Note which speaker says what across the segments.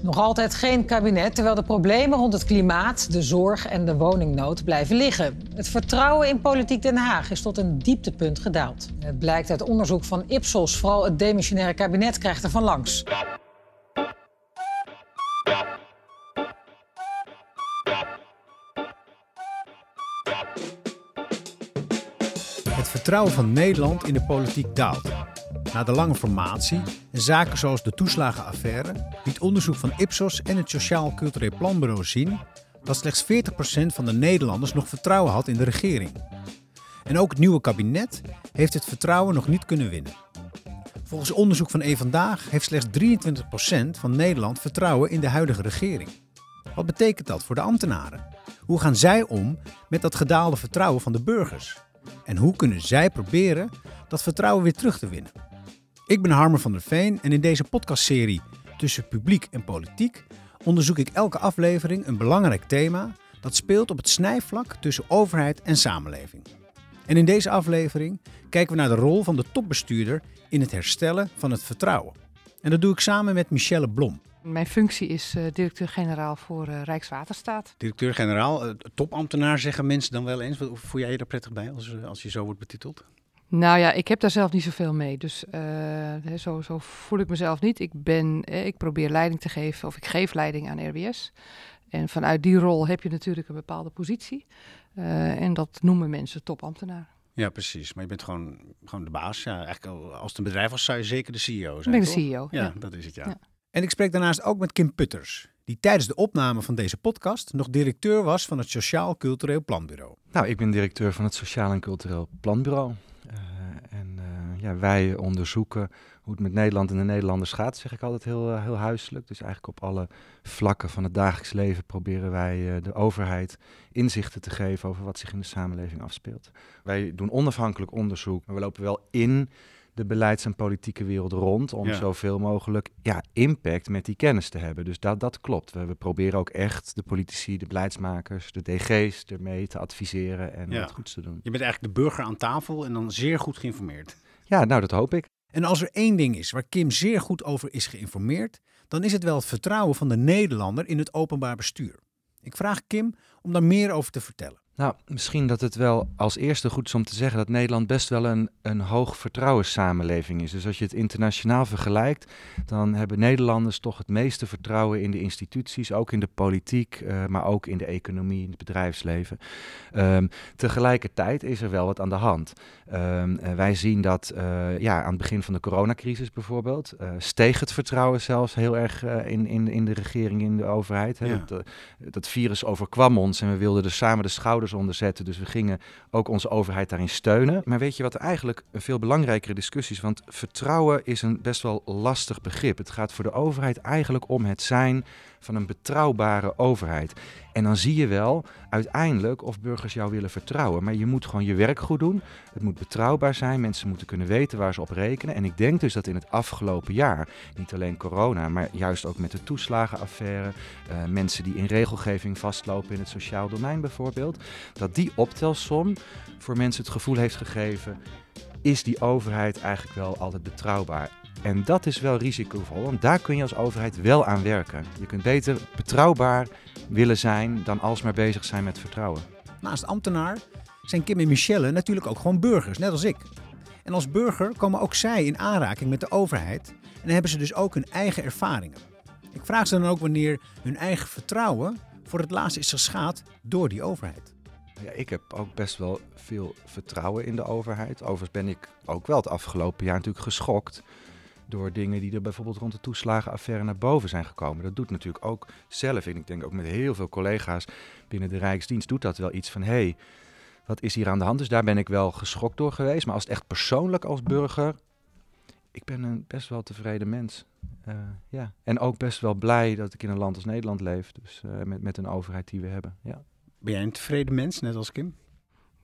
Speaker 1: Nog altijd geen kabinet, terwijl de problemen rond het klimaat, de zorg en de woningnood blijven liggen. Het vertrouwen in politiek Den Haag is tot een dieptepunt gedaald. Het blijkt uit onderzoek van Ipsos. Vooral het demissionaire kabinet krijgt er van langs.
Speaker 2: Het vertrouwen van Nederland in de politiek daalt. Na de lange formatie en zaken zoals de toeslagenaffaire liet onderzoek van Ipsos en het Sociaal Cultureel Planbureau zien dat slechts 40% van de Nederlanders nog vertrouwen had in de regering. En ook het nieuwe kabinet heeft het vertrouwen nog niet kunnen winnen. Volgens onderzoek van E Vandaag heeft slechts 23% van Nederland vertrouwen in de huidige regering. Wat betekent dat voor de ambtenaren? Hoe gaan zij om met dat gedaalde vertrouwen van de burgers? En hoe kunnen zij proberen dat vertrouwen weer terug te winnen? Ik ben Harmer van der Veen en in deze podcastserie Tussen publiek en politiek onderzoek ik elke aflevering een belangrijk thema dat speelt op het snijvlak tussen overheid en samenleving. En in deze aflevering kijken we naar de rol van de topbestuurder in het herstellen van het vertrouwen. En dat doe ik samen met Michelle Blom.
Speaker 3: Mijn functie is uh, directeur-generaal voor uh, Rijkswaterstaat.
Speaker 2: Directeur-generaal, uh, topambtenaar zeggen mensen dan wel eens. Voel jij je daar prettig bij als, als je zo wordt betiteld?
Speaker 3: Nou ja, ik heb daar zelf niet zoveel mee. Dus zo, zo, voel ik mezelf niet. Ik, ben, ik probeer leiding te geven, of ik geef leiding aan RWS. En vanuit die rol heb je natuurlijk een bepaalde positie. en dat noemen mensen topambtenaar.
Speaker 2: Ja, precies. Maar je bent gewoon, gewoon de baas. Ja, eigenlijk als het een bedrijf was, zou je zeker de CEO zijn.
Speaker 3: Ik ben de CEO.
Speaker 2: Ja, ja, dat is het, ja. ja. En ik spreek daarnaast ook met Kim Putters, die tijdens de opname van deze podcast nog directeur was van het Sociaal Cultureel Planbureau.
Speaker 4: Nou, ik ben directeur van het Sociaal en Cultureel Planbureau. Uh, en uh, ja, wij onderzoeken hoe het met Nederland en de Nederlanders gaat, zeg ik altijd heel, uh, heel huiselijk. Dus eigenlijk op alle vlakken van het dagelijks leven proberen wij de overheid inzichten te geven over wat zich in de samenleving afspeelt. Wij doen onafhankelijk onderzoek, maar we lopen wel in de beleids- en politieke wereld rond om ja. zoveel mogelijk ja, impact met die kennis te hebben. Dus dat, dat klopt. We, we proberen ook echt de politici, de beleidsmakers, de DG's ermee te adviseren en ja. wat goeds te doen.
Speaker 2: Je bent eigenlijk de burger aan tafel en dan zeer goed geïnformeerd.
Speaker 4: Ja, nou dat hoop ik.
Speaker 2: En als er één ding is waar Kim zeer goed over is geïnformeerd, dan is het wel het vertrouwen van de Nederlander in het openbaar bestuur. Ik vraag Kim om daar meer over te vertellen.
Speaker 4: Nou, misschien dat het wel als eerste goed is om te zeggen dat Nederland best wel een, een hoog vertrouwenssamenleving is. Dus als je het internationaal vergelijkt, dan hebben Nederlanders toch het meeste vertrouwen in de instituties, ook in de politiek, uh, maar ook in de economie, in het bedrijfsleven. Um, tegelijkertijd is er wel wat aan de hand. Um, uh, wij zien dat uh, ja, aan het begin van de coronacrisis bijvoorbeeld, steeg het vertrouwen zelfs heel erg in, in, in de regering, in de overheid. Hè? Ja. Dat, dat virus overkwam ons en we wilden er samen de schouders onder zetten. Dus we gingen ook onze overheid daarin steunen. Maar weet je wat eigenlijk een veel belangrijkere discussie is? Want vertrouwen is een best wel lastig begrip. Het gaat voor de overheid eigenlijk om het zijn van een betrouwbare overheid. En dan zie je wel uiteindelijk of burgers jou willen vertrouwen. Maar je moet gewoon je werk goed doen. Het moet betrouwbaar zijn. Mensen moeten kunnen weten waar ze op rekenen. En ik denk dus dat in het afgelopen jaar, niet alleen corona, maar juist ook met de toeslagenaffaire, uh, mensen die in regelgeving vastlopen in het sociaal domein bijvoorbeeld, dat die optelsom voor mensen het gevoel heeft gegeven is die overheid eigenlijk wel altijd betrouwbaar? En dat is wel risicovol, want daar kun je als overheid wel aan werken. Je kunt beter betrouwbaar willen zijn dan alsmaar bezig zijn met vertrouwen.
Speaker 2: Naast ambtenaar zijn Kim en Michelle natuurlijk ook gewoon burgers, net als ik. En als burger komen ook zij in aanraking met de overheid en hebben ze dus ook hun eigen ervaringen. Ik vraag ze dan ook wanneer hun eigen vertrouwen voor het laatst is geschaad door die overheid.
Speaker 4: Ja, ik heb ook best wel veel vertrouwen in de overheid. Overigens ben ik ook wel het afgelopen jaar natuurlijk geschokt door dingen die er bijvoorbeeld rond de toeslagenaffaire naar boven zijn gekomen. Dat doet natuurlijk ook zelf, en ik denk ook met heel veel collega's binnen de Rijksdienst, doet dat wel iets van, hé, hey, wat is hier aan de hand? Dus daar ben ik wel geschokt door geweest. Maar als het echt persoonlijk als burger, ik ben een best wel tevreden mens. Uh, ja. En ook best wel blij dat ik in een land als Nederland leef, dus uh, met, met een overheid die we hebben. Ja.
Speaker 2: Ben jij een tevreden mens, net als Kim?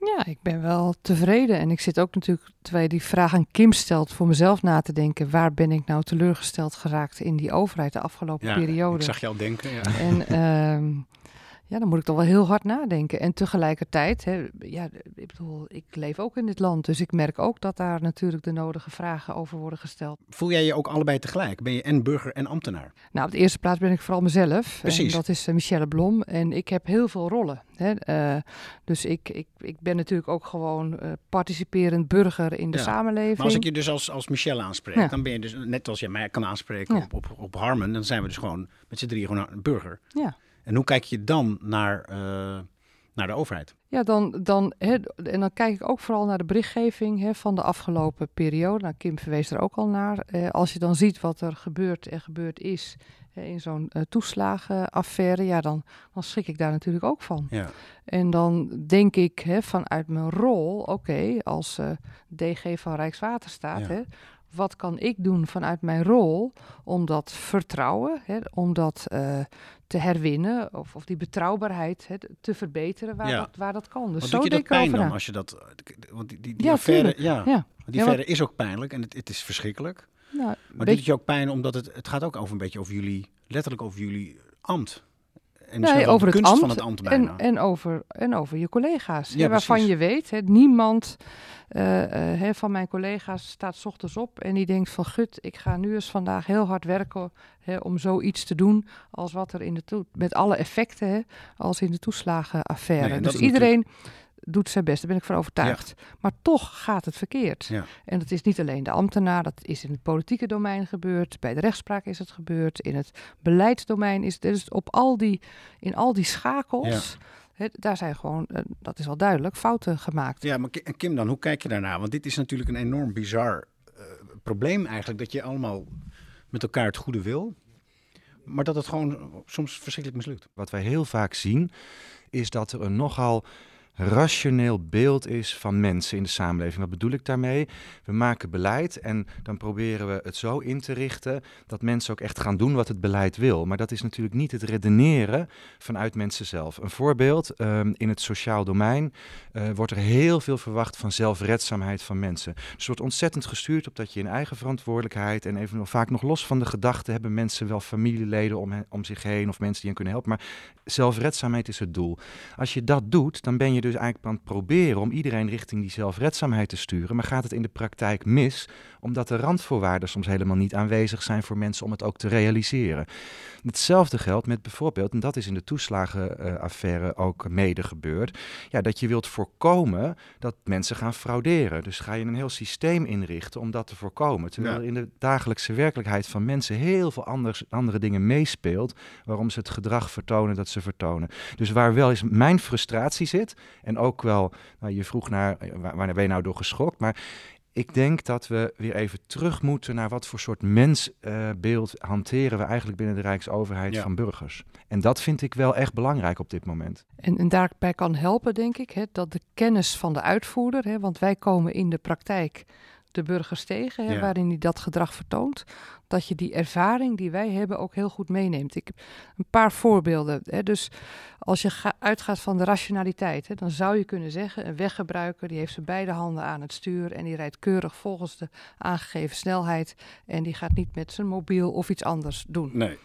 Speaker 3: Ja, ik ben wel tevreden. En ik zit ook natuurlijk, terwijl je die vraag aan Kim stelt, voor mezelf na te denken. Waar ben ik nou teleurgesteld geraakt in die overheid de afgelopen
Speaker 2: ja,
Speaker 3: periode?
Speaker 2: Ik zag je al denken, ja.
Speaker 3: En uh, Ja, dan moet ik toch wel heel hard nadenken. En tegelijkertijd, hè, ja, ik bedoel, ik leef ook in dit land, dus ik merk ook dat daar natuurlijk de nodige vragen over worden gesteld.
Speaker 2: Voel jij je ook allebei tegelijk? Ben je en burger en ambtenaar?
Speaker 3: Nou, op de eerste plaats ben ik vooral mezelf.
Speaker 2: Precies.
Speaker 3: En dat is uh, Michelle Blom. En ik heb heel veel rollen. Hè. Uh, dus ik, ik, ik ben natuurlijk ook gewoon uh, participerend burger in de
Speaker 2: Ja.
Speaker 3: samenleving.
Speaker 2: Maar als ik je dus als, als Michelle aanspreek,
Speaker 3: Ja.
Speaker 2: dan ben je dus, net als jij mij kan aanspreken
Speaker 3: Ja.
Speaker 2: op, op, op Harmon, dan zijn we dus gewoon met z'n drieën gewoon een burger.
Speaker 3: Ja.
Speaker 2: En hoe kijk je dan naar, eh, naar de overheid?
Speaker 3: Ja, dan, dan, en dan kijk ik ook vooral naar de berichtgeving van de afgelopen periode. Nou, Kim verwees er ook al naar. Eh, als je dan ziet wat er gebeurt en gebeurd is in zo'n eh, toeslagenaffaire, ja, dan, dan schrik ik daar natuurlijk ook van.
Speaker 2: Ja.
Speaker 3: En dan denk ik vanuit mijn rol, oké, als eh, DG van Rijkswaterstaat,
Speaker 2: Ja.
Speaker 3: Wat kan ik doen vanuit mijn rol om dat vertrouwen, hè, om dat eh, te herwinnen of, of die betrouwbaarheid hè, te verbeteren waar,
Speaker 2: Ja.
Speaker 3: dat, waar dat kan. Dus zo
Speaker 2: doet je dat pijn dan als je dat... Want die, die, die
Speaker 3: Ja,
Speaker 2: affaire, ja,
Speaker 3: Ja.
Speaker 2: die
Speaker 3: Ja,
Speaker 2: affaire is ook pijnlijk en het, het is verschrikkelijk.
Speaker 3: Nou,
Speaker 2: Maar
Speaker 3: weet
Speaker 2: doet het je ook pijn omdat het, het gaat ook over een beetje over jullie, letterlijk over jullie ambt. En
Speaker 3: Nee, over
Speaker 2: de
Speaker 3: het
Speaker 2: kunst
Speaker 3: ambt
Speaker 2: van het ambt bijna.
Speaker 3: En, en, over, en over je collega's.
Speaker 2: Ja,
Speaker 3: hè, waarvan je weet, hè, niemand eh, eh, hè, van mijn collega's staat 's ochtends op en die denkt van gut, ik ga nu eens vandaag heel hard werken hè, om zoiets te doen als wat er in de met alle effecten hè, als in de toeslagenaffaire.
Speaker 2: Nee,
Speaker 3: dus iedereen doet zijn best, daar ben ik van overtuigd. Maar toch gaat het verkeerd.
Speaker 2: Ja.
Speaker 3: En dat is niet alleen de ambtenaar, dat is in het politieke domein gebeurd, bij de rechtspraak is het gebeurd, in het beleidsdomein is het, dus op al die, in al die schakels, hè, daar zijn gewoon, eh, dat is wel duidelijk, fouten gemaakt.
Speaker 2: Ja, maar Kim dan, hoe kijk je daarnaar? Want dit is natuurlijk een enorm bizar eh, probleem eigenlijk, dat je allemaal met elkaar het goede wil, maar dat het gewoon soms verschrikkelijk mislukt.
Speaker 4: Wat wij heel vaak zien, is dat er een nogal rationeel beeld is van mensen in de samenleving. Wat bedoel ik daarmee? We maken beleid en dan proberen we het zo in te richten dat mensen ook echt gaan doen wat het beleid wil. Maar dat is natuurlijk niet het redeneren vanuit mensen zelf. Een voorbeeld, ehm, in het sociaal domein eh, wordt er heel veel verwacht van zelfredzaamheid van mensen. Dus wordt ontzettend gestuurd op dat je in eigen verantwoordelijkheid en even vaak nog los van de gedachten hebben mensen wel familieleden om, om zich heen of mensen die hen kunnen helpen. Maar zelfredzaamheid is het doel. Als je dat doet, dan ben je dus eigenlijk aan het proberen om iedereen richting die zelfredzaamheid te sturen. Maar gaat het in de praktijk mis, omdat de randvoorwaarden soms helemaal niet aanwezig zijn voor mensen om het ook te realiseren. Hetzelfde geldt met bijvoorbeeld, en dat is in de toeslagenaffaire ook mede gebeurd, ja, dat je wilt voorkomen dat mensen gaan frauderen. Dus ga je een heel systeem inrichten om dat te voorkomen. Terwijl
Speaker 2: Ja.
Speaker 4: er in de dagelijkse werkelijkheid van mensen heel veel anders, andere dingen meespeelt, waarom ze het gedrag vertonen dat ze vertonen. Dus waar wel eens mijn frustratie zit, en ook wel, nou, je vroeg naar eh, waar, waar ben je nou door geschokt, maar ik denk dat we weer even terug moeten naar wat voor soort mensbeeld hanteren we eigenlijk binnen de Rijksoverheid
Speaker 2: Ja.
Speaker 4: van burgers. En dat vind ik wel echt belangrijk op dit moment.
Speaker 3: En, en daarbij kan helpen, denk ik, hè, dat de kennis van de uitvoerder, hè, want wij komen in de praktijk de burgers tegen, hè,
Speaker 2: Ja.
Speaker 3: waarin hij dat gedrag vertoont, dat je die ervaring die wij hebben ook heel goed meeneemt. Ik heb een paar voorbeelden. Hè, dus als je ga- uitgaat van de rationaliteit, hè, dan zou je kunnen zeggen, een weggebruiker die heeft zijn beide handen aan het stuur en die rijdt keurig volgens de aangegeven snelheid en die gaat niet met zijn mobiel of iets anders doen
Speaker 2: Nee.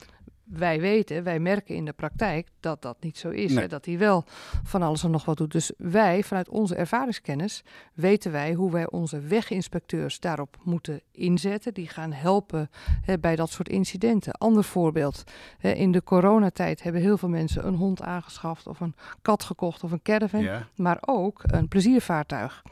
Speaker 3: Wij weten, wij merken in de praktijk dat dat niet zo is.
Speaker 2: Nee.
Speaker 3: Hè, dat hij wel van alles en nog wat doet. Dus wij, vanuit onze ervaringskennis, weten wij hoe wij onze weginspecteurs daarop moeten inzetten. Die gaan helpen hè, bij dat soort incidenten. Ander voorbeeld. Hè, in de coronatijd hebben heel veel mensen een hond aangeschaft of een kat gekocht of een caravan.
Speaker 2: Ja.
Speaker 3: Maar ook een pleziervaartuig.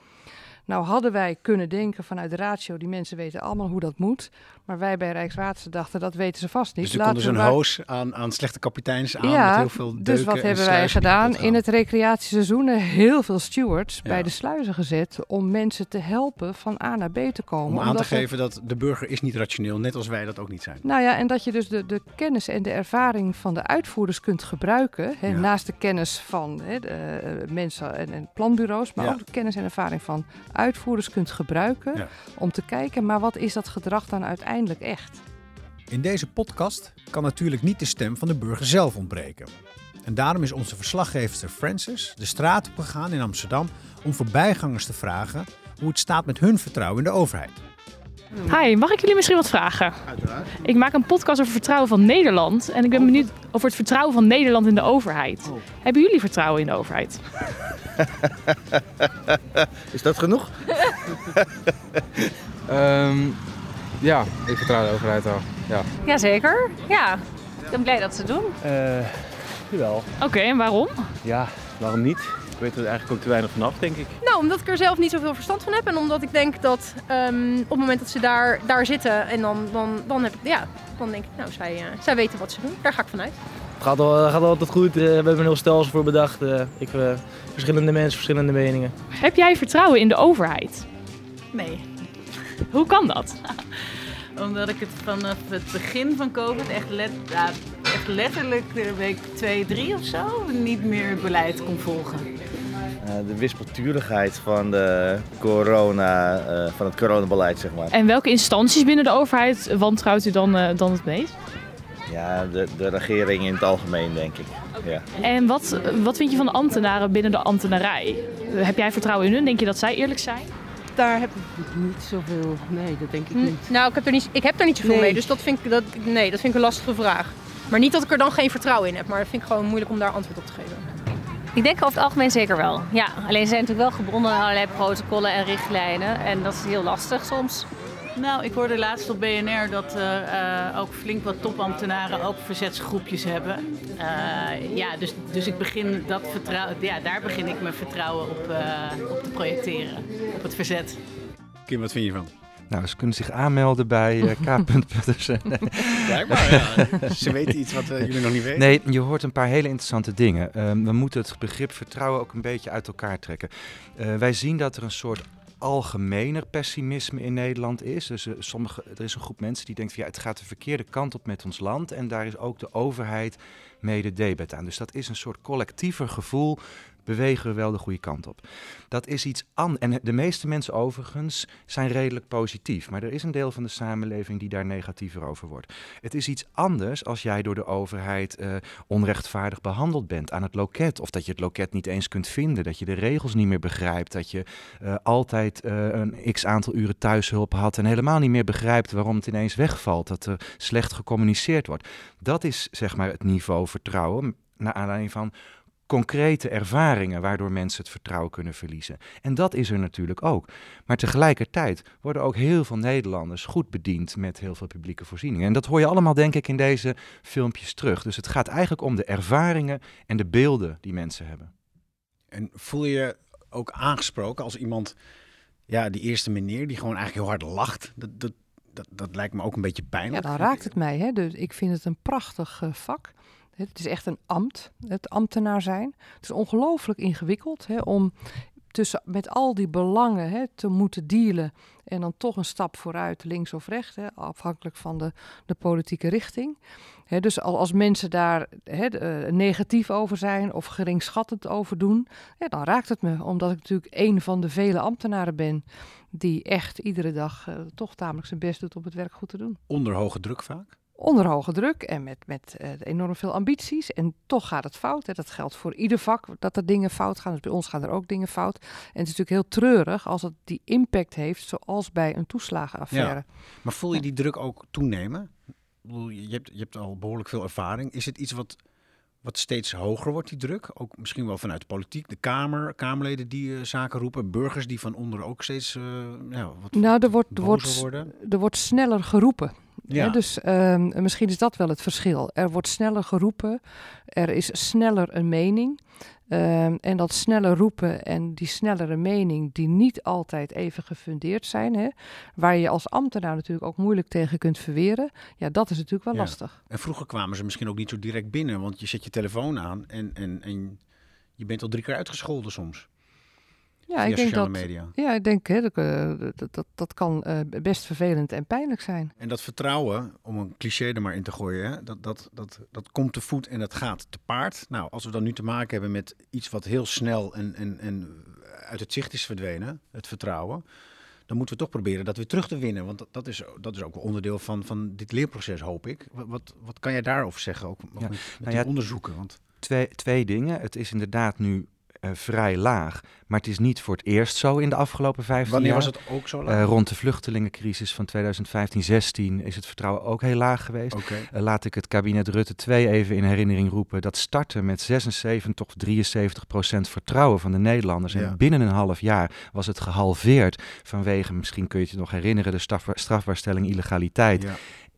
Speaker 3: Nou hadden wij kunnen denken vanuit de ratio, die mensen weten allemaal hoe dat moet. Maar wij bij Rijkswaterstaat dachten, dat weten ze vast niet.
Speaker 2: Dus konden ze
Speaker 3: Laten
Speaker 2: een
Speaker 3: maar-
Speaker 2: hoos aan, aan slechte kapiteins aan
Speaker 3: ja,
Speaker 2: met heel veel deuken
Speaker 3: dus wat
Speaker 2: en
Speaker 3: hebben wij gedaan? In het recreatieseizoen eh, heel veel stewards
Speaker 2: Ja.
Speaker 3: bij de sluizen gezet om mensen te helpen van A naar B te komen.
Speaker 2: Om aan te geven dat de burger is niet rationeel, net als wij dat ook niet zijn.
Speaker 3: Nou ja, en dat je dus de, de kennis en de ervaring van de uitvoerders kunt gebruiken. Hè,
Speaker 2: Ja.
Speaker 3: Naast de kennis van hè, de, eh, mensen en, en planbureaus, maar ook de kennis en ervaring van uitvoerders kunt gebruiken. Om te kijken, maar wat is dat gedrag dan uiteindelijk echt?
Speaker 5: In deze podcast kan natuurlijk niet de stem van de burger zelf ontbreken. En daarom is onze verslaggever Francis de straat op gegaan in Amsterdam om voorbijgangers te vragen hoe het staat met hun vertrouwen in de overheid.
Speaker 6: Hi, mag ik jullie misschien wat vragen? Uiteraard. Ik maak een podcast over vertrouwen van Nederland. En ik ben benieuwd over het vertrouwen van Nederland in de overheid. Hebben jullie vertrouwen in de overheid?
Speaker 7: Is dat genoeg?
Speaker 8: Ehm, ja, ik vertrouw de overheid wel. Ja.
Speaker 9: Jazeker, ja. Ik ben blij dat ze het doen.
Speaker 10: Eh, jawel.
Speaker 6: Oké, en waarom?
Speaker 10: Ja, waarom niet? Ik weet er eigenlijk ook te weinig vanaf, denk ik.
Speaker 11: Nou, omdat ik er zelf niet zoveel verstand van heb. En omdat ik denk dat ehm, op het moment dat ze daar, daar zitten en dan, dan, dan, heb ik, ja, dan denk ik, nou, zij, eh, zij weten wat ze doen. Daar ga ik vanuit.
Speaker 10: Het gaat, al, gaat altijd goed. Eh, we hebben een heel stelsel voor bedacht. Eh, ik, eh, verschillende mensen, verschillende meningen.
Speaker 6: Heb jij vertrouwen in de overheid?
Speaker 12: Nee,
Speaker 6: Hoe kan dat?
Speaker 12: omdat ik het vanaf het begin van COVID echt, let, ja, echt letterlijk de week 2, 3 of zo niet meer beleid kon volgen.
Speaker 7: Eh, de wispelturigheid van, de corona, eh, van het coronabeleid, zeg maar.
Speaker 6: En welke instanties binnen de overheid wantrouwt u dan, eh, dan het meest?
Speaker 7: Ja, de, de regering in het algemeen, denk ik. Ja.
Speaker 6: En wat, wat vind je van de ambtenaren binnen de ambtenarij? Heb jij vertrouwen in hun? Denk je dat zij eerlijk zijn?
Speaker 11: Daar heb
Speaker 12: Niet zoveel, nee, dat denk ik
Speaker 11: Hm, Nou, ik heb er niet, ik heb er niet zoveel
Speaker 12: Nee.
Speaker 11: mee. Dus dat vind, ik, dat, nee, dat vind ik een lastige vraag. Maar niet dat ik er dan geen vertrouwen in heb. Maar dat vind ik gewoon moeilijk om daar antwoord op te geven.
Speaker 9: Ik denk over het algemeen zeker wel. Ja, alleen ze zijn natuurlijk wel gebonden aan allerlei protocollen en richtlijnen. En dat is heel lastig soms.
Speaker 12: Nou, ik hoorde laatst op BNR dat er eh, ook flink wat topambtenaren ook verzetsgroepjes hebben. Eh, ja, dus, dus ik begin dat vertrouwen, ja, daar begin ik mijn vertrouwen op, eh, op te projecteren, op het verzet.
Speaker 2: Kim, wat vind je van?
Speaker 4: Nou, ze kunnen zich aanmelden bij eh, K. Puttersen.
Speaker 2: Blijkbaar, ja. Ze weten iets wat eh, jullie nog niet weten.
Speaker 4: Nee, je hoort een paar hele interessante dingen. Ehm, we moeten het begrip vertrouwen ook een beetje uit elkaar trekken. Eh, wij zien dat er een soort algemener pessimisme in Nederland is. Dus eh, sommige, er is een groep mensen die denkt van ja, het gaat de verkeerde kant op met ons land. En daar is ook de overheid mede debet aan. Dus dat is een soort collectiever gevoel. Bewegen we wel de goede kant op. Dat is iets anders. En de meeste mensen overigens zijn redelijk positief. Maar er is een deel van de samenleving die daar negatiever over wordt. Het is iets anders als jij door de overheid eh, onrechtvaardig behandeld bent aan het loket. Of dat je het loket niet eens kunt vinden. Dat je de regels niet meer begrijpt. Dat je eh, altijd eh, een x aantal uren thuishulp had. En helemaal niet meer begrijpt waarom het ineens wegvalt. Dat er slecht gecommuniceerd wordt. Dat is zeg maar het niveau vertrouwen. Naar aanleiding van concrete ervaringen waardoor mensen het vertrouwen kunnen verliezen. En dat is er natuurlijk ook. Maar tegelijkertijd worden ook heel veel Nederlanders goed bediend met heel veel publieke voorzieningen. En dat hoor je allemaal denk ik in deze filmpjes terug. Dus het gaat eigenlijk om de ervaringen en de beelden die mensen hebben.
Speaker 2: En voel je je ook aangesproken als iemand, ja, die eerste meneer die gewoon eigenlijk heel hard lacht? Dat, dat, dat, dat lijkt me ook een beetje
Speaker 3: Ja,
Speaker 2: pijnlijk.
Speaker 3: dan raakt het mij. Hè? Dus ik vind het een prachtig eh, vak. Het is echt een ambt, het ambtenaar zijn. Het is ongelooflijk ingewikkeld hè, om tussen, met al die belangen hè, te moeten dealen. En dan toch een stap vooruit, links of rechts, hè, afhankelijk van de, de politieke richting. Hè, dus al, als mensen daar eh, negatief over zijn of geringschattend over doen, ja, dan raakt het me. Omdat ik natuurlijk een van de vele ambtenaren ben die echt iedere dag eh, toch tamelijk zijn best doet om het werk goed te doen
Speaker 2: Onder hoge druk vaak.
Speaker 3: Onder hoge druk en met, met eh, enorm veel ambities. En toch gaat het fout. Hè. Dat geldt voor ieder vak dat er dingen fout gaan. Dus bij ons gaan er ook dingen fout. En het is natuurlijk heel treurig als het die impact heeft, zoals bij een toeslagenaffaire.
Speaker 2: Maar voel je die druk ook toenemen? Je hebt, je hebt al behoorlijk veel ervaring. Is het iets wat, wat steeds hoger wordt, die druk? Ook misschien wel vanuit de politiek, de Kamer, Kamerleden die eh, zaken roepen, burgers die van onder ook steeds ja, wat
Speaker 3: Nou, er wordt, er wordt,
Speaker 2: worden.
Speaker 3: er wordt sneller geroepen.
Speaker 2: Ja.
Speaker 3: Dus ehm, misschien is dat wel het verschil. Er wordt sneller geroepen, er is sneller een mening. Ehm, en dat sneller roepen en die snellere mening, die niet altijd even gefundeerd zijn, hè, waar je als ambtenaar natuurlijk ook moeilijk tegen kunt verweren, ja, dat is natuurlijk wel
Speaker 2: Ja.
Speaker 3: lastig.
Speaker 2: En vroeger kwamen ze misschien ook niet zo direct binnen, want je zet je telefoon aan en, en, en je bent al drie keer uitgescholden soms.
Speaker 3: Ja,
Speaker 2: via
Speaker 3: ik denk
Speaker 2: sociale
Speaker 3: dat,
Speaker 2: media.
Speaker 3: ja, ik denk hè, dat, eh, dat, dat, dat kan eh, best vervelend en pijnlijk zijn.
Speaker 2: En dat vertrouwen, om een cliché er maar in te gooien, hè, dat, dat, dat, dat komt te voet en dat gaat te paard. Nou, als we dan nu te maken hebben met iets wat heel snel en, en, en uit het zicht is verdwenen, het vertrouwen, dan moeten we toch proberen dat weer terug te winnen. Want dat, dat, is, dat is ook wel onderdeel van, van dit leerproces, hoop ik. Wat, wat, wat kan jij daarover zeggen, ook, ook
Speaker 4: Ja,
Speaker 2: met, met
Speaker 4: nou
Speaker 2: die
Speaker 4: ja,
Speaker 2: onderzoeken? Want
Speaker 4: Twee, twee dingen. Het is inderdaad nu eh, vrij laag. Maar het is niet voor het eerst zo in de afgelopen 15
Speaker 2: Wanneer
Speaker 4: jaar.
Speaker 2: was het ook zo laag?
Speaker 4: Eh, rond de vluchtelingencrisis van 2015-16 is het vertrouwen ook heel laag geweest. Eh, laat ik het kabinet Rutte 2 even in herinnering roepen. Dat startte met 76 tot 73 procent vertrouwen van de Nederlanders.
Speaker 2: Ja.
Speaker 4: En binnen een half jaar was het gehalveerd vanwege, misschien kun je het je nog herinneren, de strafbaar, strafbaarstelling illegaliteit.
Speaker 2: Ja.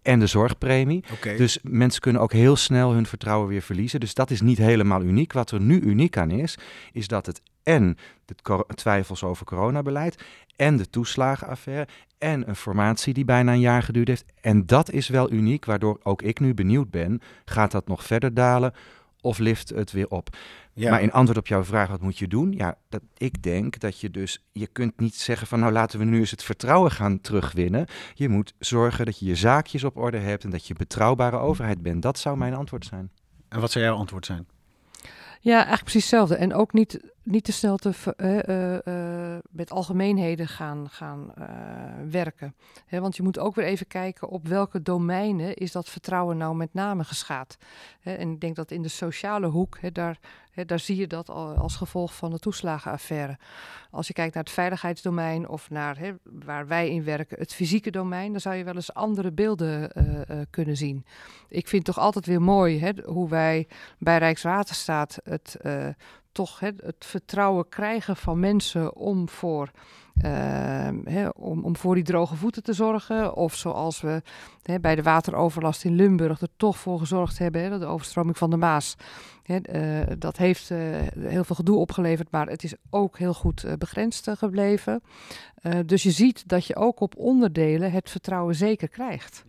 Speaker 4: En de zorgpremie. Dus mensen kunnen ook heel snel hun vertrouwen weer verliezen. Dus dat is niet helemaal uniek. Wat er nu uniek aan is, is dat het en de twijfels over coronabeleid en de toeslagenaffaire en een formatie die bijna een jaar geduurd heeft. En dat is wel uniek, waardoor ook ik nu benieuwd ben, gaat dat nog verder dalen of lift het weer op?
Speaker 2: Ja.
Speaker 4: Maar in antwoord op jouw vraag, wat moet je doen? Ja, dat, ik denk dat je dus, je kunt niet zeggen van nou laten we nu eens het vertrouwen gaan terugwinnen. Je moet zorgen dat je je zaakjes op orde hebt en dat je een betrouwbare overheid bent. Dat zou mijn antwoord zijn.
Speaker 2: En wat zou jouw antwoord zijn?
Speaker 3: Ja, eigenlijk precies hetzelfde. En ook niet, niet te snel te, eh, eh, eh, met algemeenheden gaan, gaan werken. Want je moet ook weer even kijken op welke domeinen is dat vertrouwen nou met name geschaad. Hè, en ik denk dat in de sociale hoek, daar, daar zie je dat al als gevolg van de toeslagenaffaire. Als je kijkt naar het veiligheidsdomein of naar waar wij in werken, het fysieke domein, dan zou je wel eens andere beelden kunnen zien. Ik vind toch altijd weer mooi hoe wij bij Rijkswaterstaat het toch hè, het vertrouwen krijgen van mensen om voor, ehm, hè, om, om voor die droge voeten te zorgen. Of zoals we hè, bij de wateroverlast in Limburg er toch voor gezorgd hebben, hè, de overstroming van de Maas. Hè, eh, dat heeft eh, heel veel gedoe opgeleverd, maar het is ook heel goed eh, begrensd gebleven. Dus je ziet dat je ook op onderdelen het vertrouwen zeker krijgt.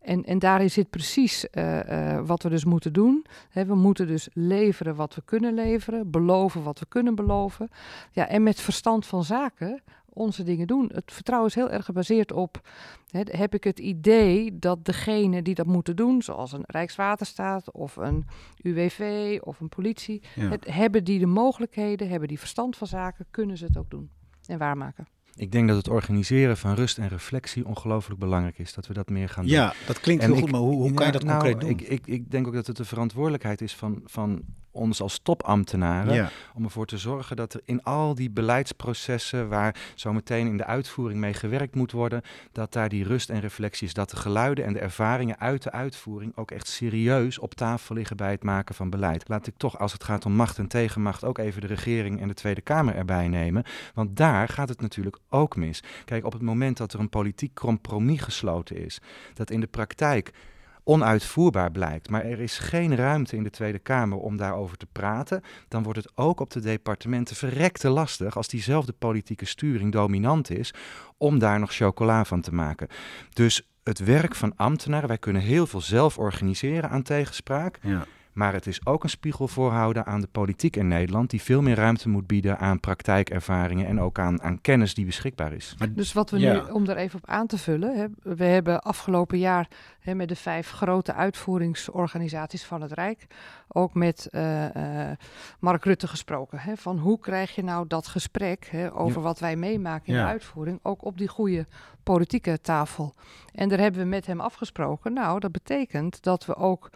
Speaker 3: En, en daarin zit precies eh, eh, wat we dus moeten doen. We moeten dus leveren wat we kunnen leveren, beloven wat we kunnen beloven. Ja, en met verstand van zaken onze dingen doen. Het vertrouwen is heel erg gebaseerd op, heb ik het idee dat degene die dat moeten doen, zoals een Rijkswaterstaat of een UWV of een politie,
Speaker 4: Ja.
Speaker 3: het, hebben die de mogelijkheden, hebben die verstand van zaken, kunnen ze het ook doen en waarmaken.
Speaker 4: Ik denk dat het organiseren van rust en reflectie ongelooflijk belangrijk is. Dat we dat meer gaan doen.
Speaker 2: Ja, dat klinkt heel goed, maar hoe- hoe kan je dat
Speaker 4: nou,
Speaker 2: concreet doen?
Speaker 4: Ik, ik, ik denk ook dat het de verantwoordelijkheid is van, van ons als topambtenaren...
Speaker 2: Ja.
Speaker 4: om ervoor te zorgen dat er in al die beleidsprocessen... waar zometeen in de uitvoering mee gewerkt moet worden... dat daar die rust en reflectie is. Dat de geluiden en de ervaringen uit de uitvoering... ook echt serieus op tafel liggen bij het maken van beleid. Laat ik toch, als het gaat om macht en tegenmacht... ook even de regering en de Tweede Kamer erbij nemen. Want daar gaat het natuurlijk ook mis. Kijk, op het moment dat er een politiek compromis gesloten is... dat in de praktijk onuitvoerbaar blijkt, maar er is geen ruimte in de Tweede Kamer om daarover te praten, dan wordt het ook op de departementen verrekte lastig als diezelfde politieke sturing dominant is, om daar nog chocola van te maken. Dus het werk van ambtenaren, wij kunnen heel veel zelf organiseren aan tegenspraak.
Speaker 2: Ja.
Speaker 4: Maar het is ook een spiegel voorhouden aan de politiek in Nederland, die veel meer ruimte moet bieden aan praktijkervaringen en ook aan, aan kennis die beschikbaar is.
Speaker 3: Dus wat we
Speaker 4: Ja.
Speaker 3: nu, om daar even op aan te vullen, hè, we hebben afgelopen jaar hè, met de vijf grote uitvoeringsorganisaties van het Rijk, ook met eh, eh, Mark Rutte gesproken. Hè, van hoe krijg je nou dat gesprek hè, over
Speaker 13: Ja.
Speaker 3: wat wij meemaken in
Speaker 13: Ja.
Speaker 3: de uitvoering, ook op die goede politieke tafel. En daar hebben we met hem afgesproken. Nou, dat betekent dat we ook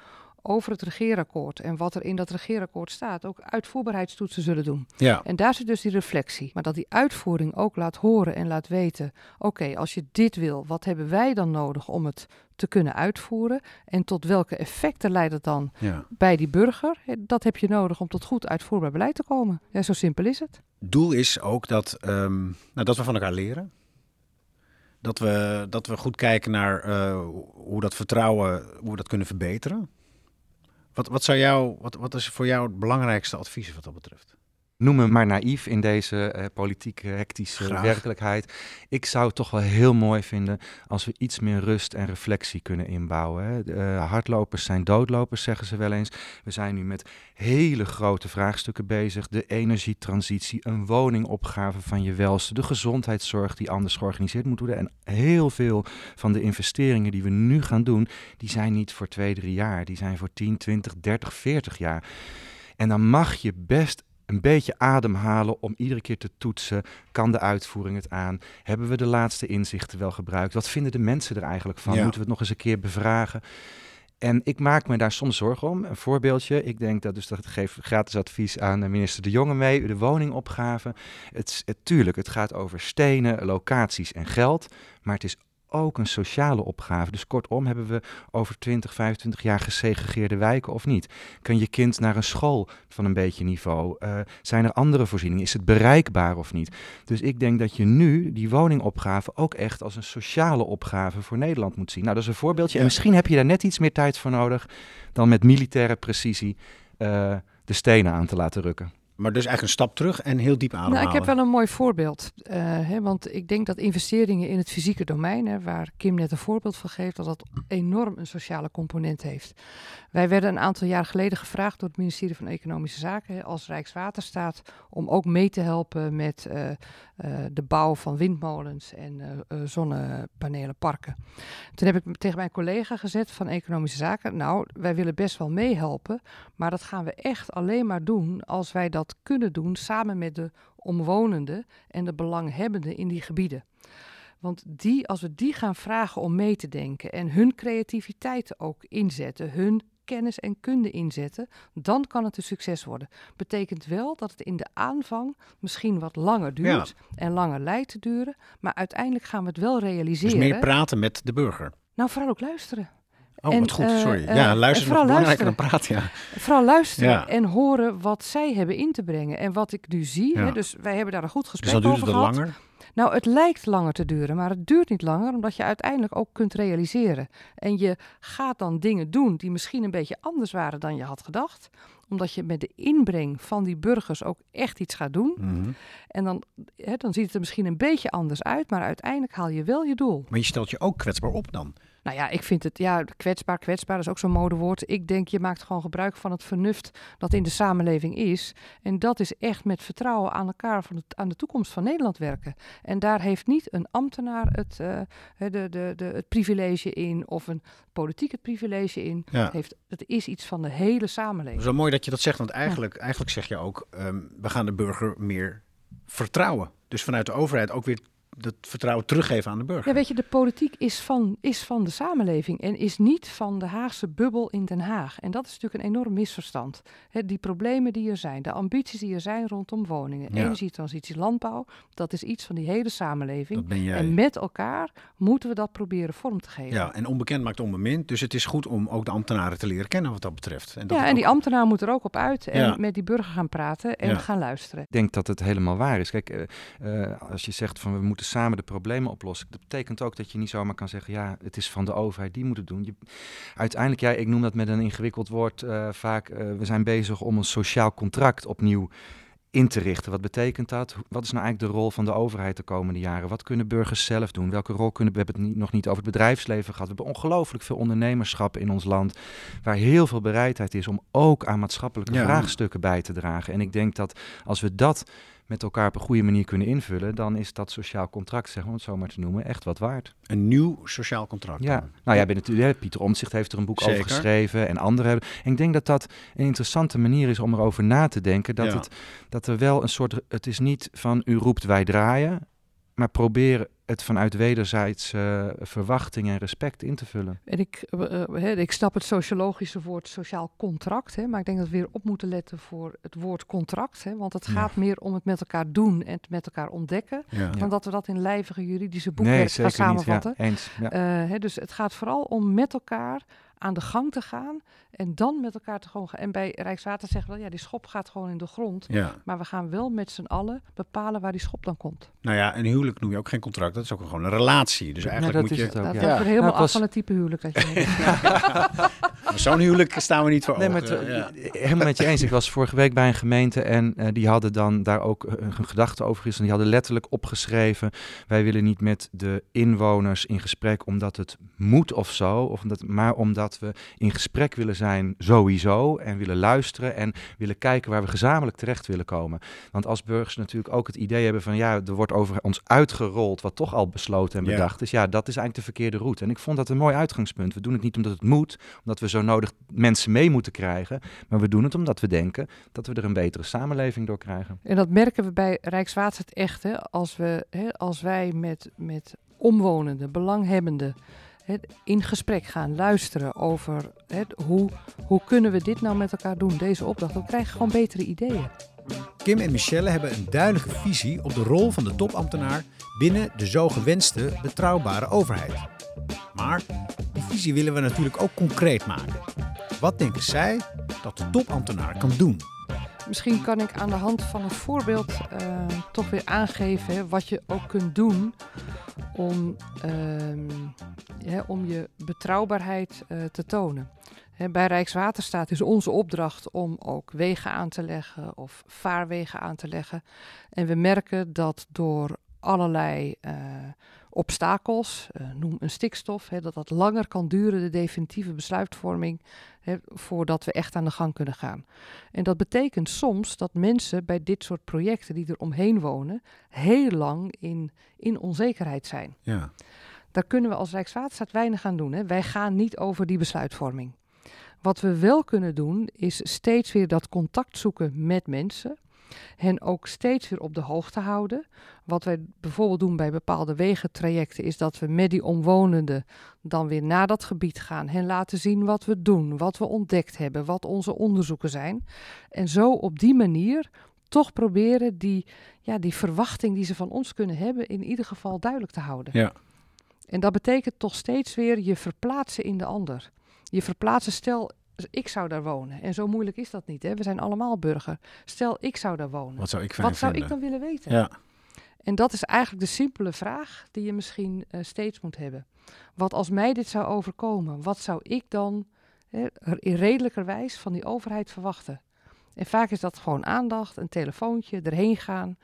Speaker 3: over het regeerakkoord en wat er in dat regeerakkoord staat, ook uitvoerbaarheidstoetsen zullen doen.
Speaker 2: Ja.
Speaker 3: En daar zit dus die reflectie. Maar dat die uitvoering ook laat horen en laat weten: oké, als je dit wil, wat hebben wij dan nodig om het te kunnen uitvoeren? En tot welke effecten leidt het dan
Speaker 2: Ja.
Speaker 3: bij die burger? Dat heb je nodig om tot goed uitvoerbaar beleid te komen. Ja, zo simpel is het.
Speaker 2: Doel is ook dat, ehm, nou, dat we van elkaar leren. Dat we, dat we goed kijken naar eh, hoe dat vertrouwen, hoe we dat kunnen verbeteren. Wat, wat, zou jou, wat, wat is voor jou het belangrijkste advies wat dat betreft?
Speaker 4: Noem me maar naïef in deze eh, politieke hectische
Speaker 2: Graag.
Speaker 4: werkelijkheid. Ik zou het toch wel heel mooi vinden als we iets meer rust en reflectie kunnen inbouwen. Hè. De, eh, hardlopers zijn doodlopers, zeggen ze wel eens. We zijn nu met hele grote vraagstukken bezig. De energietransitie, een woningopgave van je welste, de gezondheidszorg die anders georganiseerd moet worden. En heel veel van de investeringen die we nu gaan doen, die zijn niet voor twee, drie jaar. Die zijn voor 10, 20, 30, 40 jaar. En dan mag je best een beetje ademhalen om iedere keer te toetsen. Kan de uitvoering het aan? Hebben we de laatste inzichten wel gebruikt? Wat vinden de mensen er eigenlijk van?
Speaker 2: Ja.
Speaker 4: Moeten we het nog eens een keer bevragen? En ik maak me daar soms zorgen om. Een voorbeeldje, ik denk dat, dus dat geef gratis advies aan de minister De Jonge mee, de woningopgave. Het, het, tuurlijk, het gaat over stenen, locaties en geld, maar het is ook een sociale opgave. Dus kortom, hebben we over 20, 25 jaar gesegregeerde wijken of niet? Kan je kind naar een school van een beetje niveau? Uh, zijn er andere voorzieningen? Is het bereikbaar of niet? Dus ik denk dat je nu die woningopgave ook echt als een sociale opgave voor Nederland moet zien. Nou, dat is een voorbeeldje. En misschien heb je daar net iets meer tijd voor nodig dan met militaire precisie uh, de stenen aan te laten rukken.
Speaker 2: Maar dus eigenlijk een stap terug en heel diep ademhalen.
Speaker 3: Nou, ik heb wel een mooi voorbeeld. Uh, hè, want ik denk dat investeringen in het fysieke domein, hè, waar Kim net een voorbeeld van geeft, dat dat enorm een sociale component heeft. Wij werden een aantal jaar geleden gevraagd door het ministerie van Economische Zaken als Rijkswaterstaat om ook mee te helpen met uh, uh, de bouw van windmolens en zonnepanelenparken. Toen heb ik tegen mijn collega gezet van Economische Zaken, nou, wij willen best wel meehelpen, maar dat gaan we echt alleen maar doen als wij dat kunnen doen samen met de omwonenden en de belanghebbenden in die gebieden. Want die, als we die gaan vragen om mee te denken en hun creativiteit ook inzetten, hun kennis en kunde inzetten, dan kan het een succes worden. Betekent wel dat het in de aanvang misschien wat langer duurt en langer lijkt te duren, maar uiteindelijk gaan we het wel realiseren.
Speaker 2: Dus meer praten met de burger.
Speaker 3: Nou, vooral ook luisteren.
Speaker 2: Oh, wat goed, sorry. Uh, ja, luisteren is belangrijker dan praten, ja.
Speaker 3: Vooral luisteren ja. en horen wat zij hebben in te brengen. En wat ik nu zie, ja. hè, dus wij hebben daar een goed gesprek
Speaker 2: dus dan
Speaker 3: over gehad.
Speaker 2: langer?
Speaker 3: Nou, het lijkt langer te duren, maar het duurt niet langer, omdat je uiteindelijk ook kunt realiseren. En je gaat dan dingen doen die misschien een beetje anders waren dan je had gedacht omdat je met de inbreng van die burgers ook echt iets gaat doen.
Speaker 2: Mm -hmm.
Speaker 3: En dan, hè, dan ziet het er misschien een beetje anders uit, maar uiteindelijk haal je wel je doel.
Speaker 2: Maar je stelt je ook kwetsbaar op dan.
Speaker 3: Nou ja, ik vind het, ja, kwetsbaar, kwetsbaar is ook zo'n modewoord. Ik denk, je maakt gewoon gebruik van het vernuft dat in de samenleving is. En dat is echt met vertrouwen aan elkaar van het, aan de toekomst van Nederland werken. En daar heeft niet een ambtenaar het, uh, de, de, de, het privilege in of een politiek het privilege in.
Speaker 2: Ja.
Speaker 3: Heeft, het is iets van de hele samenleving.
Speaker 2: Zo mooi dat je dat zegt, want eigenlijk, ja. eigenlijk zeg je ook, um, we gaan de burger meer vertrouwen. Dus vanuit de overheid ook weer dat vertrouwen teruggeven aan de burger.
Speaker 3: Ja, weet je, de politiek is van, is van de samenleving en is niet van de Haagse bubbel in Den Haag. En dat is natuurlijk een enorm misverstand. He, die problemen die er zijn, de ambities die er zijn rondom woningen,
Speaker 2: Ja.
Speaker 3: energietransitie, landbouw, dat is iets van die hele samenleving.
Speaker 2: Dat ben jij.
Speaker 3: En met elkaar moeten we dat proberen vorm te geven.
Speaker 2: Ja, en onbekend maakt onbemind. Dus het is goed om ook de ambtenaren te leren kennen wat dat betreft. En dat
Speaker 3: ja, en die ambtenaar moet er ook op uit en
Speaker 2: Ja.
Speaker 3: met die burger gaan praten en
Speaker 2: Ja.
Speaker 3: gaan luisteren.
Speaker 4: Ik denk dat het helemaal waar is. Kijk, eh, eh, als je zegt van we moeten samen de problemen oplossen, dat betekent ook dat je niet zomaar kan zeggen, ja, het is van de overheid, die moet het doen. Je, uiteindelijk, ja, ik noem dat met een ingewikkeld woord eh, vaak, eh, we zijn bezig om een sociaal contract opnieuw in te richten. Wat betekent dat? Wat is nou eigenlijk de rol van de overheid de komende jaren? Wat kunnen burgers zelf doen? Welke rol kunnen we hebben het niet, nog niet over het bedrijfsleven gehad? We hebben ongelooflijk veel ondernemerschap in ons land, waar heel veel bereidheid is om ook aan maatschappelijke
Speaker 2: Ja.
Speaker 4: vraagstukken bij te dragen. En ik denk dat als we dat met elkaar op een goede manier kunnen invullen, dan is dat sociaal contract, zeg maar, om het zo maar te noemen, echt wat waard.
Speaker 2: Een nieuw sociaal contract.
Speaker 4: Ja,
Speaker 2: dan.
Speaker 4: nou ja, ben natuurlijk, Pieter Omtzigt heeft er een boek
Speaker 2: Zeker.
Speaker 4: over geschreven en anderen hebben. En ik denk dat dat een interessante manier is om erover na te denken. Dat,
Speaker 2: Ja.
Speaker 4: het, dat er wel een soort, het is niet van u roept wij draaien, maar probeer het vanuit wederzijds eh, verwachting en respect in te vullen.
Speaker 3: En ik, eh, eh, hè, ik snap het sociologische woord sociaal contract, hè, maar ik denk dat we weer op moeten letten voor het woord contract. Hè, want het
Speaker 4: Ja.
Speaker 3: gaat meer om het met elkaar doen en het met elkaar ontdekken,
Speaker 2: Ja.
Speaker 3: dan dat we dat in lijvige juridische
Speaker 4: Nee,
Speaker 3: boekwerk gaan
Speaker 4: zeker niet. Ja,
Speaker 3: samenvatten.
Speaker 4: eens. Ja.
Speaker 3: Eh, hè, dus het gaat vooral om met elkaar aan de gang te gaan en dan met elkaar te gewoon gaan. En bij Rijkswater zeggen we wel, ja, die schop gaat gewoon in de grond.
Speaker 2: Ja.
Speaker 3: Maar we gaan wel met z'n allen bepalen waar die schop dan komt.
Speaker 2: Nou ja, een huwelijk noem je ook geen contract. Dat is ook gewoon een relatie. Dus eigenlijk
Speaker 4: dat
Speaker 2: moet
Speaker 4: is
Speaker 2: je...
Speaker 4: het ook.
Speaker 3: Dat
Speaker 4: ja.
Speaker 3: er helemaal
Speaker 4: Nou,
Speaker 3: af
Speaker 4: was-
Speaker 3: van het type huwelijk dat je
Speaker 2: Zo'n huwelijk staan we niet voor
Speaker 4: Nee, maar
Speaker 2: ogen.
Speaker 4: het-
Speaker 2: ja.
Speaker 4: helemaal met je eens. Ik was vorige week bij een gemeente en eh, die hadden dan daar ook eh, hun gedachten over is. En die hadden letterlijk opgeschreven: wij willen niet met de inwoners in gesprek omdat het moet of zo, of omdat, maar omdat we in gesprek willen zijn sowieso en willen luisteren en willen kijken waar we gezamenlijk terecht willen komen. Want als burgers natuurlijk ook het idee hebben van ja, er wordt over ons uitgerold wat toch al besloten en
Speaker 2: Ja.
Speaker 4: bedacht is. Ja, dat is eigenlijk de verkeerde route. En ik vond dat een mooi uitgangspunt. We doen het niet omdat het moet, omdat we zo nodig mensen mee moeten krijgen. Maar we doen het omdat we denken dat we er een betere samenleving door krijgen.
Speaker 3: En dat merken we bij Rijkswaterstaat echt. Hè, als, we, hè, als wij met, met omwonenden, belanghebbenden in gesprek gaan, luisteren over hoe, hoe kunnen we dit nou met elkaar doen, deze opdracht. Dan krijg je gewoon betere ideeën.
Speaker 5: Kim en Michelle hebben een duidelijke visie op de rol van de topambtenaar binnen de zo gewenste betrouwbare overheid. Maar die visie willen we natuurlijk ook concreet maken. Wat denken zij dat de topambtenaar kan doen?
Speaker 3: Misschien kan ik aan de hand van een voorbeeld uh, toch weer aangeven wat je ook kunt doen om, uh, om je betrouwbaarheid uh, te tonen. Bij Rijkswaterstaat is onze opdracht om ook wegen aan te leggen of vaarwegen aan te leggen. En we merken dat door allerlei obstakels, uh, noem een stikstof, hè, dat dat langer kan duren, de definitieve besluitvorming, hè, voordat we echt aan de gang kunnen gaan. En dat betekent soms dat mensen bij dit soort projecten die er omheen wonen, heel lang in, in onzekerheid zijn.
Speaker 2: Ja.
Speaker 3: Daar kunnen we als Rijkswaterstaat weinig aan doen. Hè. Wij gaan niet over die besluitvorming. Wat we wel kunnen doen, is steeds weer dat contact zoeken met mensen hen ook steeds weer op de hoogte houden. Wat wij bijvoorbeeld doen bij bepaalde wegentrajecten is dat we met die omwonenden dan weer naar dat gebied gaan, hen laten zien wat we doen, wat we ontdekt hebben, wat onze onderzoeken zijn. En zo op die manier toch proberen die, ja, die verwachting die ze van ons kunnen hebben in ieder geval duidelijk te houden.
Speaker 2: Ja.
Speaker 3: En dat betekent toch steeds weer je verplaatsen in de ander. Je verplaatsen, stel ik zou daar wonen. En zo moeilijk is dat niet. Hè? We zijn allemaal burger. Stel, ik zou daar wonen.
Speaker 2: Wat zou ik Wat
Speaker 3: zou ik dan willen weten?
Speaker 2: Ja.
Speaker 3: En dat is eigenlijk de simpele vraag die je misschien uh, steeds moet hebben. Wat als mij dit zou overkomen? Wat zou ik dan hè, redelijkerwijs van die overheid verwachten? En vaak is dat gewoon aandacht, een telefoontje, erheen gaan,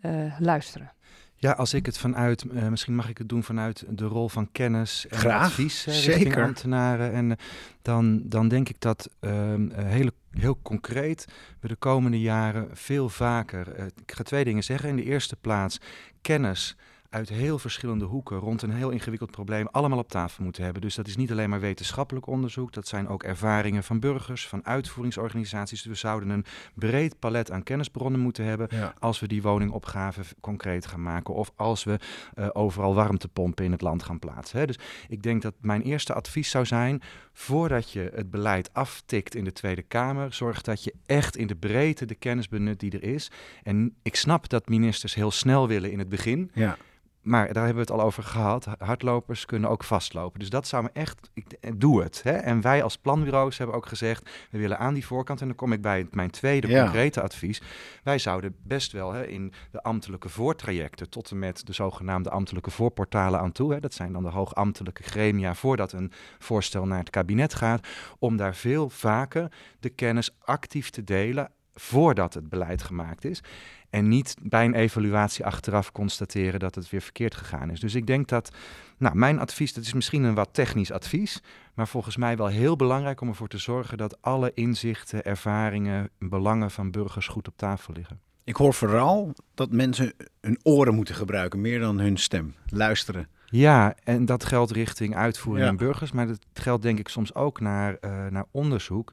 Speaker 3: uh, luisteren.
Speaker 4: Ja, als ik het vanuit, uh, misschien mag ik het doen vanuit de rol van kennis en
Speaker 2: Graag,
Speaker 4: advies
Speaker 2: zeker.
Speaker 4: ambtenaren. En uh, dan, dan denk ik dat ehm, hele, heel concreet we de komende jaren veel vaker, ik ga twee dingen zeggen. In de eerste plaats kennis uit heel verschillende hoeken rond een heel ingewikkeld probleem allemaal op tafel moeten hebben. Dus dat is niet alleen maar wetenschappelijk onderzoek, dat zijn ook ervaringen van burgers, van uitvoeringsorganisaties. Dus we zouden een breed palet aan kennisbronnen moeten hebben als we die woningopgave concreet gaan maken of als we uh, overal warmtepompen in het land gaan plaatsen. Hè. Dus ik denk dat mijn eerste advies zou zijn, voordat je het beleid aftikt in de Tweede Kamer, zorg dat je echt in de breedte de kennis benut die er is. En ik snap dat ministers heel snel willen in het begin.
Speaker 2: Ja.
Speaker 4: Maar daar hebben we het al over gehad. Hardlopers kunnen ook vastlopen. Dus dat zou me echt. Ik, doe het. Hè? En wij als planbureaus hebben ook gezegd. We willen aan die voorkant. En dan kom ik bij mijn tweede ja. concrete advies. Wij zouden best wel hè, in de ambtelijke voortrajecten. tot en met de zogenaamde ambtelijke voorportalen aan toe. Hè, dat zijn dan de hoogambtelijke gremia. voordat een voorstel naar het kabinet gaat. om daar veel vaker de kennis actief te delen. Voordat het beleid gemaakt is. En niet bij een evaluatie achteraf constateren dat het weer verkeerd gegaan is. Dus ik denk dat, nou, mijn advies, dat is misschien een wat technisch advies, maar volgens mij wel heel belangrijk om ervoor te zorgen dat alle inzichten, ervaringen, belangen van burgers goed op tafel liggen.
Speaker 2: Ik hoor vooral dat mensen hun oren moeten gebruiken, meer dan hun stem. Luisteren.
Speaker 4: Ja, en dat geldt richting uitvoering en burgers, maar dat geldt denk ik soms ook naar, uh, naar onderzoek.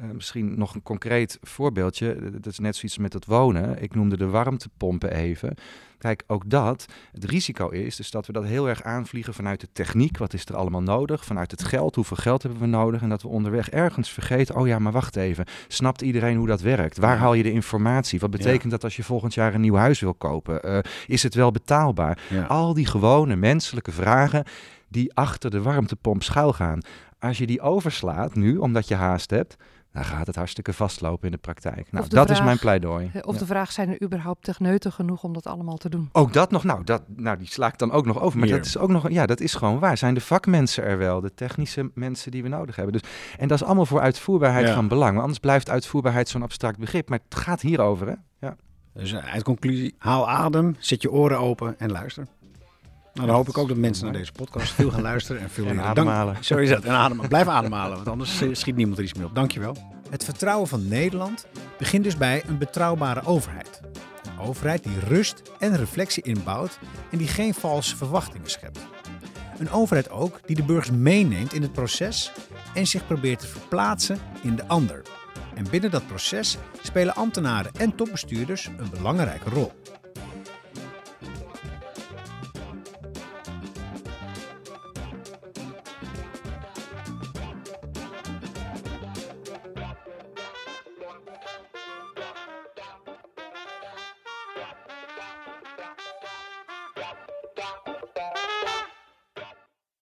Speaker 4: Uh, misschien nog een concreet voorbeeldje. Dat is net zoiets met het wonen. Ik noemde de warmtepompen even. Kijk, ook dat, het risico is dus dat we dat heel erg aanvliegen vanuit de techniek. Wat is er allemaal nodig? Vanuit het geld, hoeveel geld hebben we nodig? En dat we onderweg ergens vergeten, oh ja, maar wacht even. Snapt iedereen hoe dat werkt? Waar haal je de informatie? Wat betekent ja. dat als je volgend jaar een nieuw huis wil kopen? Uh, is het wel betaalbaar?
Speaker 2: Ja.
Speaker 4: Al die gewone menselijke vragen die achter de warmtepomp schuilgaan. Als je die overslaat nu, omdat je haast hebt, dan gaat het hartstikke vastlopen in de praktijk. Nou,
Speaker 3: de
Speaker 4: dat
Speaker 3: vraag,
Speaker 4: is mijn pleidooi.
Speaker 3: Of de vraag, zijn er überhaupt techneuten genoeg om dat allemaal te doen?
Speaker 4: Ook dat nog, nou, dat, nou die sla ik dan ook nog over. Maar
Speaker 2: Hier.
Speaker 4: dat is ook nog, ja, dat is gewoon waar. Zijn de vakmensen er wel, de technische mensen die we nodig hebben? Dus, en dat is allemaal voor uitvoerbaarheid
Speaker 2: Ja.
Speaker 4: van belang. Want anders blijft uitvoerbaarheid zo'n abstract begrip. Maar het gaat hierover, hè? Ja.
Speaker 2: Dus uh, uit conclusie, haal adem, zet je oren open en luister. Nou, dan hoop ik ook dat mensen naar deze podcast veel gaan luisteren en veel
Speaker 4: En
Speaker 2: leren.
Speaker 4: ademhalen.
Speaker 2: Dank, zo is dat. En ademhalen. Blijf ademhalen, want anders eh, schiet niemand er iets meer op. Dankjewel.
Speaker 5: Het vertrouwen van Nederland begint dus bij een betrouwbare overheid. Een overheid die rust en reflectie inbouwt en die geen valse verwachtingen schept. Een overheid ook die de burgers meeneemt in het proces en zich probeert te verplaatsen in de ander. En binnen dat proces spelen ambtenaren en topbestuurders een belangrijke rol.